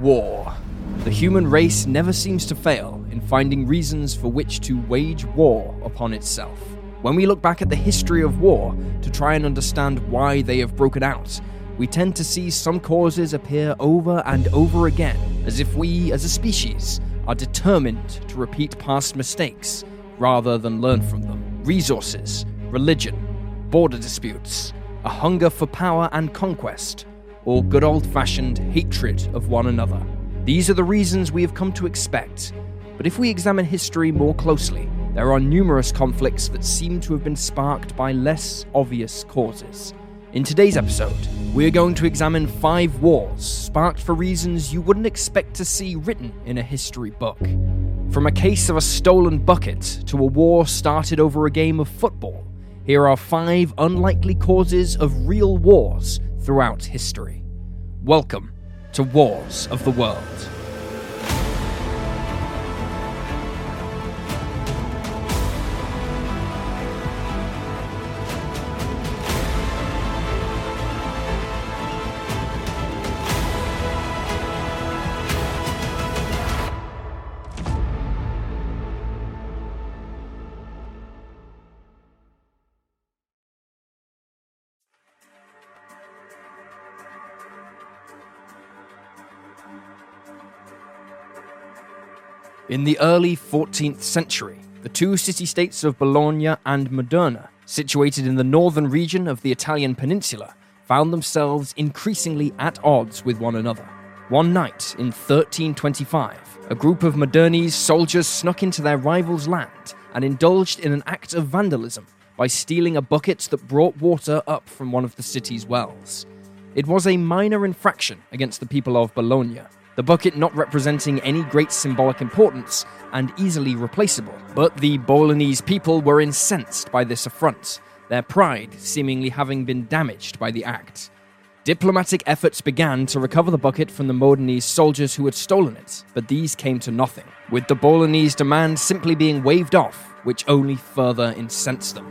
War. The human race never seems to fail in finding reasons for which to wage war upon itself. When we look back at the history of war to try and understand why they have broken out, we tend to see some causes appear over and over again, as if we, as a species, are determined to repeat past mistakes rather than learn from them. Resources, religion, border disputes, a hunger for power and conquest, or good old fashioned hatred of one another. These are the reasons we have come to expect. But if we examine history more closely, there are numerous conflicts that seem to have been sparked by less obvious causes. In today's episode, we're going to examine five wars sparked for reasons you wouldn't expect to see written in a history book. From a case of a stolen bucket to a war started over a game of football, here are five unlikely causes of real wars throughout history. Welcome to Wars of the World. In the early 14th century, the two city states of Bologna and Modena, situated in the northern region of the Italian peninsula, found themselves increasingly at odds with one another. One night in 1325, a group of Modenese soldiers snuck into their rivals' land and indulged in an act of vandalism by stealing a bucket that brought water up from one of the city's wells. It was a minor infraction against the people of Bologna, the bucket not representing any great symbolic importance and easily replaceable. But the Bolognese people were incensed by this affront, their pride seemingly having been damaged by the act. Diplomatic efforts began to recover the bucket from the Modenese soldiers who had stolen it, but these came to nothing, with the Bolognese demand simply being waved off, which only further incensed them.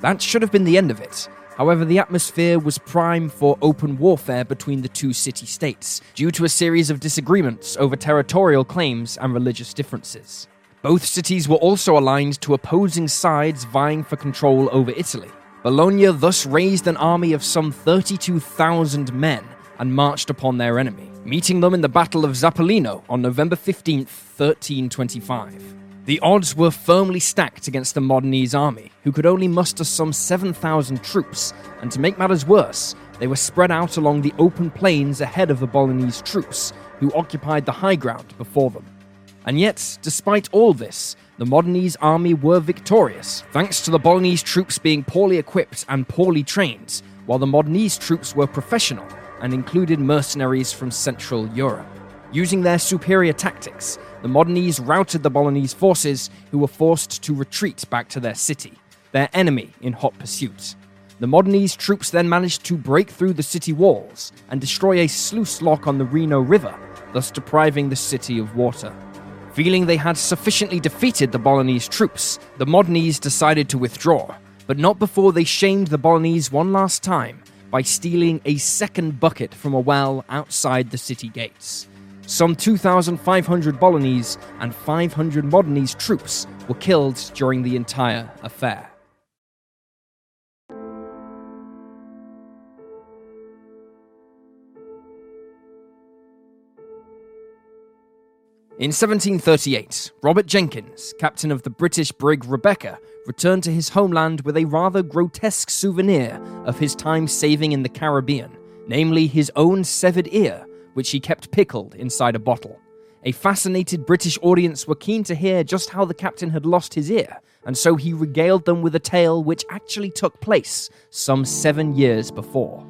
That should have been the end of it, However, the atmosphere was prime for open warfare between the two city states, due to a series of disagreements over territorial claims and religious differences. Both cities were also aligned to opposing sides vying for control over Italy. Bologna thus raised an army of some 32,000 men and marched upon their enemy, meeting them in the Battle of Zappolino on November 15, 1325. The odds were firmly stacked against the Modenese army, who could only muster some 7,000 troops, and to make matters worse, they were spread out along the open plains ahead of the Bolognese troops, who occupied the high ground before them. And yet, despite all this, the Modenese army were victorious, thanks to the Bolognese troops being poorly equipped and poorly trained, while the Modenese troops were professional and included mercenaries from Central Europe. Using their superior tactics, the Modenese routed the Bolognese forces, who were forced to retreat back to their city, their enemy in hot pursuit. The Modenese troops then managed to break through the city walls and destroy a sluice lock on the Reno River, thus depriving the city of water. Feeling they had sufficiently defeated the Bolognese troops, the Modenese decided to withdraw, but not before they shamed the Bolognese one last time by stealing a second bucket from a well outside the city gates. Some 2,500 Bolognese and 500 Modenese troops were killed during the entire affair. In 1738, Robert Jenkins, captain of the British brig Rebecca, returned to his homeland with a rather grotesque souvenir of his time saving in the Caribbean, namely his own severed ear which he kept pickled inside a bottle. A fascinated British audience were keen to hear just how the captain had lost his ear, and so he regaled them with a tale which actually took place some seven years before.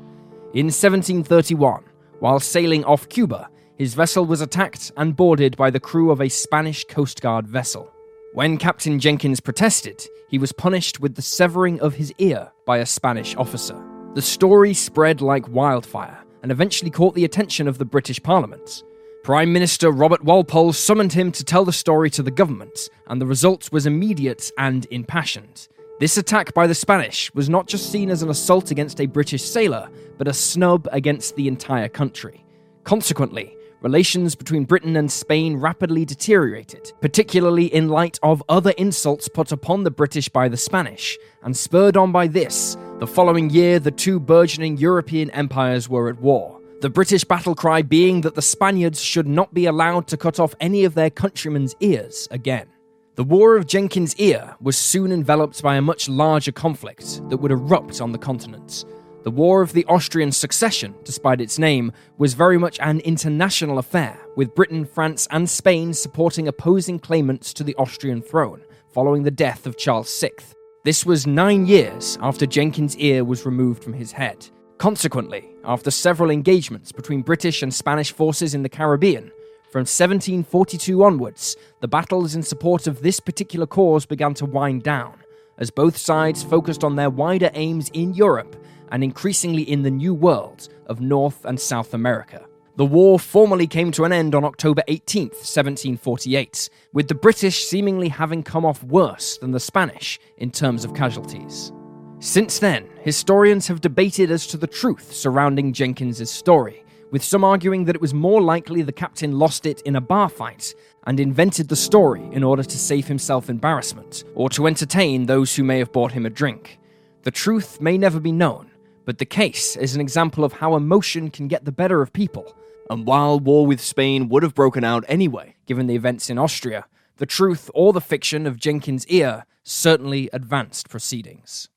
In 1731, while sailing off Cuba, his vessel was attacked and boarded by the crew of a Spanish Coast Guard vessel. When Captain Jenkins protested, he was punished with the severing of his ear by a Spanish officer. The story spread like wildfire, and eventually caught the attention of the British Parliament. Prime Minister Robert Walpole summoned him to tell the story to the government, and the result was immediate and impassioned. This attack by the Spanish was not just seen as an assault against a British sailor, but a snub against the entire country. Consequently, relations between Britain and Spain rapidly deteriorated, particularly in light of other insults put upon the British by the Spanish, and spurred on by this, the following year the two burgeoning European empires were at war. The British battle cry being that the Spaniards should not be allowed to cut off any of their countrymen's ears again. The War of Jenkins' Ear was soon enveloped by a much larger conflict that would erupt on the continent. The War of the Austrian Succession, despite its name, was very much an international affair, with Britain, France, and Spain supporting opposing claimants to the Austrian throne, following the death of Charles VI. This was nine years after Jenkins' ear was removed from his head. Consequently, after several engagements between British and Spanish forces in the Caribbean, from 1742 onwards, the battles in support of this particular cause began to wind down, as both sides focused on their wider aims in Europe and increasingly in the New World of North and South America. The war formally came to an end on October 18, 1748, with the British seemingly having come off worse than the Spanish in terms of casualties. Since then, historians have debated as to the truth surrounding Jenkins's story, with some arguing that it was more likely the captain lost it in a bar fight and invented the story in order to save himself embarrassment, or to entertain those who may have bought him a drink. The truth may never be known, but the case is an example of how emotion can get the better of people. And while war with Spain would have broken out anyway, given the events in Austria, the truth or the fiction of Jenkins' ear certainly advanced proceedings.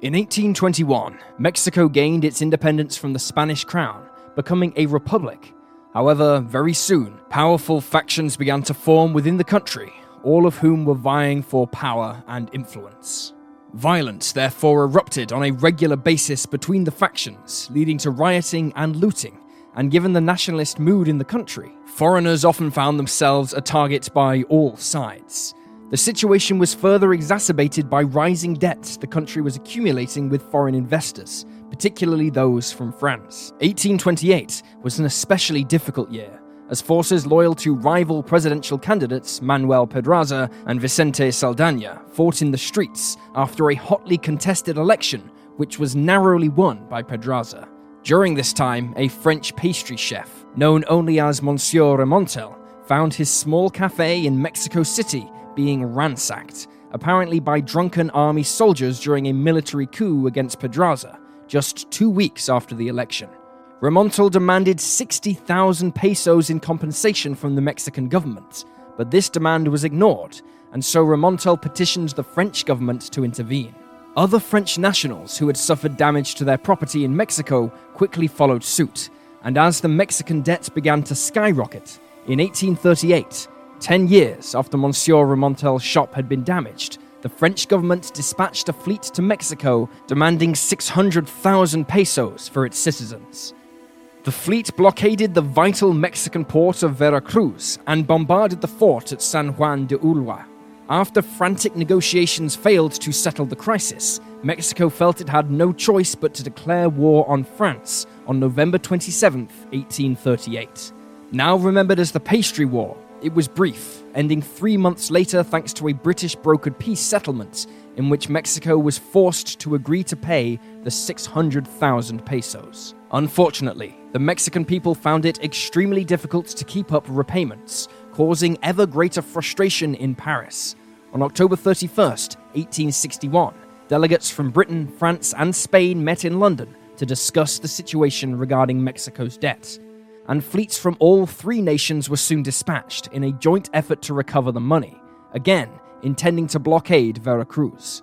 In 1821, Mexico gained its independence from the Spanish crown, becoming a republic. However, very soon, powerful factions began to form within the country, all of whom were vying for power and influence. Violence therefore erupted on a regular basis between the factions, leading to rioting and looting. And given the nationalist mood in the country, foreigners often found themselves a target by all sides. The situation was further exacerbated by rising debts the country was accumulating with foreign investors, particularly those from France. 1828 was an especially difficult year, as forces loyal to rival presidential candidates Manuel Pedraza and Vicente Saldana fought in the streets after a hotly contested election, which was narrowly won by Pedraza. During this time, a French pastry chef, known only as Monsieur Remontel, found his small cafe in Mexico City being ransacked, apparently by drunken army soldiers during a military coup against Pedraza, just two weeks after the election. Remontel demanded 60,000 pesos in compensation from the Mexican government, but this demand was ignored, and so Remontel petitioned the French government to intervene. Other French nationals who had suffered damage to their property in Mexico quickly followed suit, and as the Mexican debt began to skyrocket, in 1838, Ten years after Monsieur Remontel's shop had been damaged, the French government dispatched a fleet to Mexico demanding 600,000 pesos for its citizens. The fleet blockaded the vital Mexican port of Veracruz and bombarded the fort at San Juan de Ulua. After frantic negotiations failed to settle the crisis, Mexico felt it had no choice but to declare war on France on November 27, 1838. Now remembered as the Pastry War, it was brief, ending three months later thanks to a British brokered peace settlement in which Mexico was forced to agree to pay the 600,000 pesos. Unfortunately, the Mexican people found it extremely difficult to keep up repayments, causing ever greater frustration in Paris. On October 31st, 1861, delegates from Britain, France, and Spain met in London to discuss the situation regarding Mexico's debt and fleets from all three nations were soon dispatched in a joint effort to recover the money, again intending to blockade Veracruz.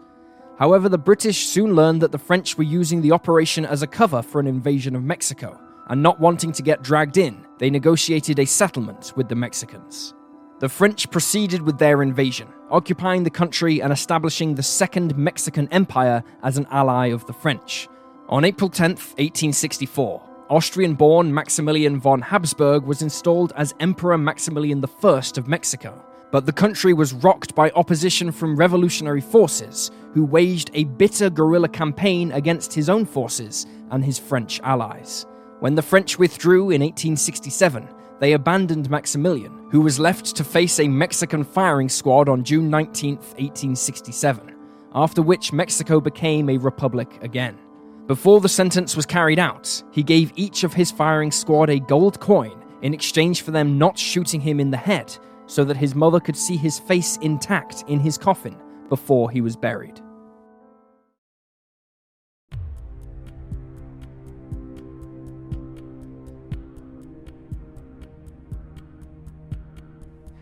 However, the British soon learned that the French were using the operation as a cover for an invasion of Mexico, and not wanting to get dragged in, they negotiated a settlement with the Mexicans. The French proceeded with their invasion, occupying the country and establishing the Second Mexican Empire as an ally of the French. On April 10, 1864, Austrian born Maximilian von Habsburg was installed as Emperor Maximilian I of Mexico, but the country was rocked by opposition from revolutionary forces who waged a bitter guerrilla campaign against his own forces and his French allies. When the French withdrew in 1867, they abandoned Maximilian, who was left to face a Mexican firing squad on June 19, 1867, after which Mexico became a republic again. Before the sentence was carried out, he gave each of his firing squad a gold coin in exchange for them not shooting him in the head, so that his mother could see his face intact in his coffin before he was buried.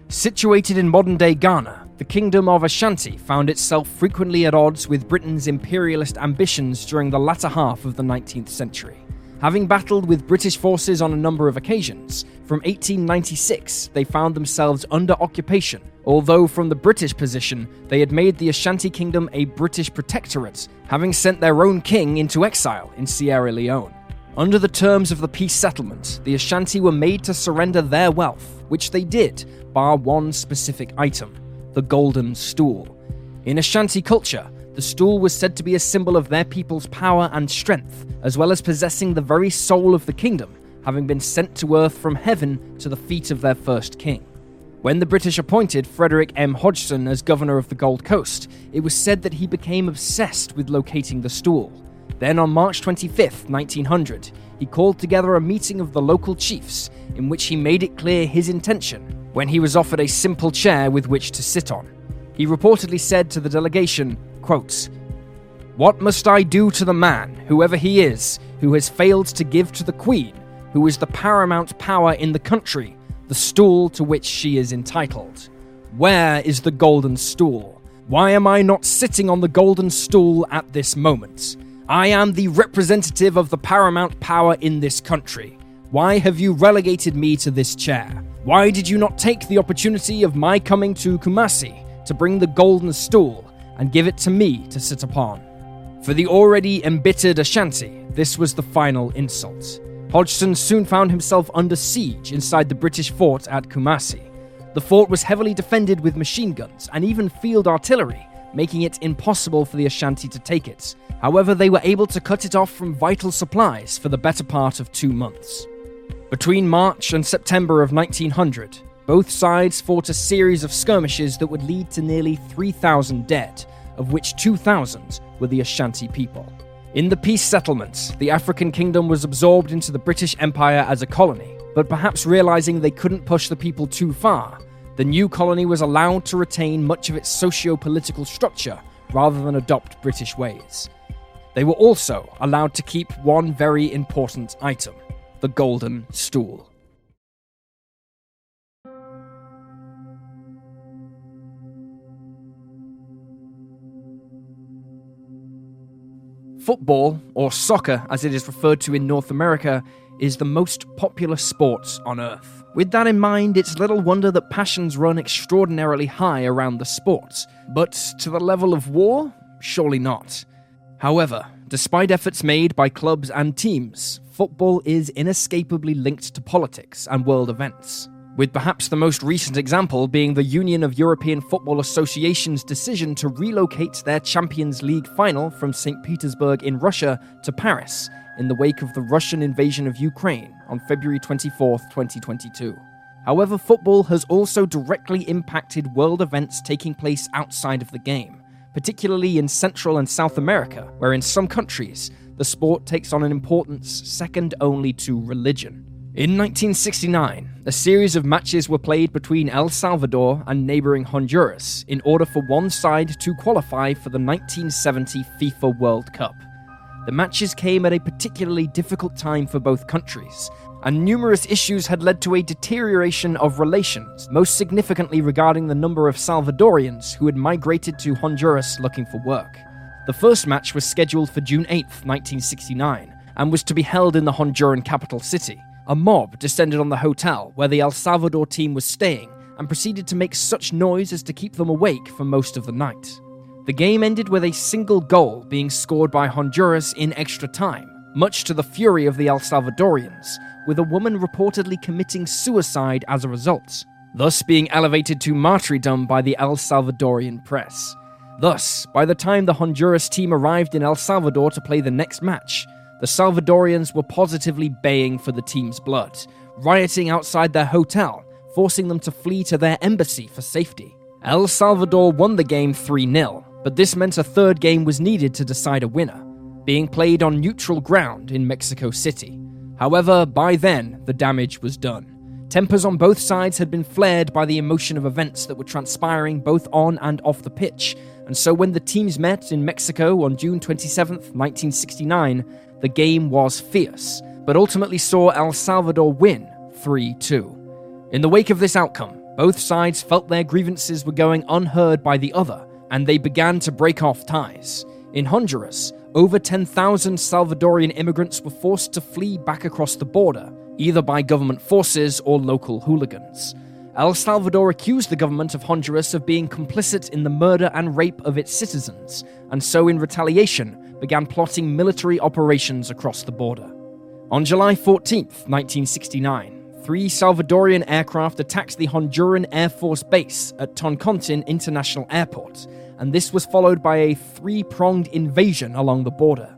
Situated in modern day Ghana, the Kingdom of Ashanti found itself frequently at odds with Britain's imperialist ambitions during the latter half of the 19th century. Having battled with British forces on a number of occasions, from 1896 they found themselves under occupation, although from the British position they had made the Ashanti Kingdom a British protectorate, having sent their own king into exile in Sierra Leone. Under the terms of the peace settlement, the Ashanti were made to surrender their wealth, which they did, bar one specific item the golden stool. In Ashanti culture, the stool was said to be a symbol of their people's power and strength, as well as possessing the very soul of the kingdom, having been sent to earth from heaven to the feet of their first king. When the British appointed Frederick M. Hodgson as governor of the Gold Coast, it was said that he became obsessed with locating the stool. Then, on March 25, 1900, he called together a meeting of the local chiefs in which he made it clear his intention when he was offered a simple chair with which to sit on. He reportedly said to the delegation, quotes, What must I do to the man, whoever he is, who has failed to give to the Queen, who is the paramount power in the country, the stool to which she is entitled? Where is the golden stool? Why am I not sitting on the golden stool at this moment? I am the representative of the paramount power in this country. Why have you relegated me to this chair? Why did you not take the opportunity of my coming to Kumasi to bring the golden stool and give it to me to sit upon? For the already embittered Ashanti, this was the final insult. Hodgson soon found himself under siege inside the British fort at Kumasi. The fort was heavily defended with machine guns and even field artillery, making it impossible for the Ashanti to take it. However, they were able to cut it off from vital supplies for the better part of two months. Between March and September of 1900, both sides fought a series of skirmishes that would lead to nearly 3,000 dead, of which 2,000 were the Ashanti people. In the peace settlements, the African kingdom was absorbed into the British Empire as a colony, but perhaps realizing they couldn't push the people too far, the new colony was allowed to retain much of its socio political structure rather than adopt British ways. They were also allowed to keep one very important item the golden stool. Football, or soccer as it is referred to in North America, is the most popular sport on earth. With that in mind, it's little wonder that passions run extraordinarily high around the sport. But to the level of war? Surely not. However, despite efforts made by clubs and teams, football is inescapably linked to politics and world events. With perhaps the most recent example being the Union of European Football Association's decision to relocate their Champions League final from St. Petersburg in Russia to Paris in the wake of the Russian invasion of Ukraine on February 24, 2022. However, football has also directly impacted world events taking place outside of the game, particularly in Central and South America, where in some countries, the sport takes on an importance second only to religion. In 1969, a series of matches were played between El Salvador and neighboring Honduras in order for one side to qualify for the 1970 FIFA World Cup. The matches came at a particularly difficult time for both countries, and numerous issues had led to a deterioration of relations, most significantly regarding the number of Salvadorians who had migrated to Honduras looking for work. The first match was scheduled for June 8, 1969, and was to be held in the Honduran capital city. A mob descended on the hotel where the El Salvador team was staying and proceeded to make such noise as to keep them awake for most of the night. The game ended with a single goal being scored by Honduras in extra time, much to the fury of the El Salvadorians, with a woman reportedly committing suicide as a result, thus being elevated to martyrdom by the El Salvadorian press. Thus, by the time the Honduras team arrived in El Salvador to play the next match, the Salvadorians were positively baying for the team's blood, rioting outside their hotel, forcing them to flee to their embassy for safety. El Salvador won the game 3 0, but this meant a third game was needed to decide a winner, being played on neutral ground in Mexico City. However, by then, the damage was done. Tempers on both sides had been flared by the emotion of events that were transpiring both on and off the pitch, and so when the teams met in Mexico on June 27, 1969, the game was fierce, but ultimately saw El Salvador win 3 2. In the wake of this outcome, both sides felt their grievances were going unheard by the other, and they began to break off ties. In Honduras, over 10,000 Salvadorian immigrants were forced to flee back across the border, either by government forces or local hooligans. El Salvador accused the government of Honduras of being complicit in the murder and rape of its citizens, and so, in retaliation, began plotting military operations across the border. On July 14, 1969, three Salvadorian aircraft attacked the Honduran Air Force Base at Toncontin International Airport, and this was followed by a three pronged invasion along the border.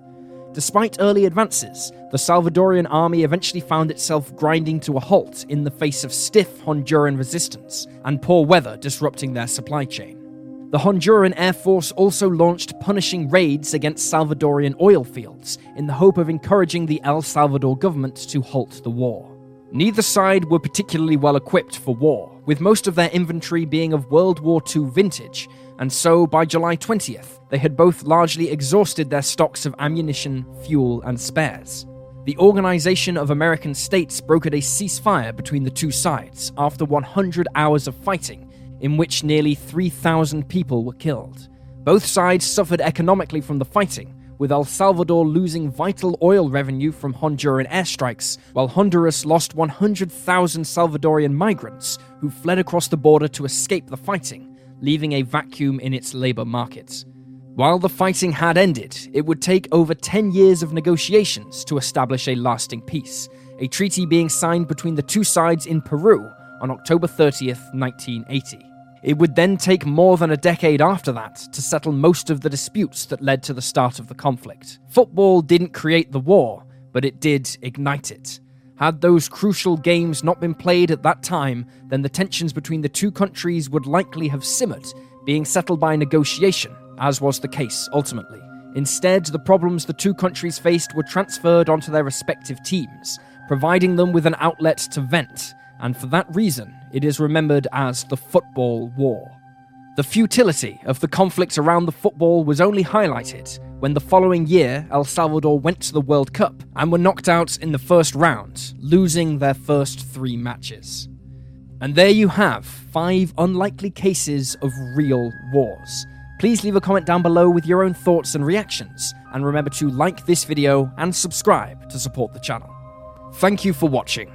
Despite early advances, the Salvadorian army eventually found itself grinding to a halt in the face of stiff Honduran resistance and poor weather disrupting their supply chain. The Honduran Air Force also launched punishing raids against Salvadorian oil fields in the hope of encouraging the El Salvador government to halt the war. Neither side were particularly well equipped for war, with most of their inventory being of World War II vintage, and so by July 20th, they had both largely exhausted their stocks of ammunition, fuel, and spares. The Organization of American States brokered a ceasefire between the two sides after 100 hours of fighting, in which nearly 3,000 people were killed. Both sides suffered economically from the fighting, with El Salvador losing vital oil revenue from Honduran airstrikes, while Honduras lost 100,000 Salvadorian migrants who fled across the border to escape the fighting, leaving a vacuum in its labor markets. While the fighting had ended, it would take over 10 years of negotiations to establish a lasting peace, a treaty being signed between the two sides in Peru on October 30th, 1980. It would then take more than a decade after that to settle most of the disputes that led to the start of the conflict. Football didn't create the war, but it did ignite it. Had those crucial games not been played at that time, then the tensions between the two countries would likely have simmered, being settled by negotiation, as was the case ultimately. Instead, the problems the two countries faced were transferred onto their respective teams, providing them with an outlet to vent, and for that reason, it is remembered as the Football War. The futility of the conflict around the football was only highlighted when the following year El Salvador went to the World Cup and were knocked out in the first round, losing their first three matches. And there you have five unlikely cases of real wars. Please leave a comment down below with your own thoughts and reactions, and remember to like this video and subscribe to support the channel. Thank you for watching,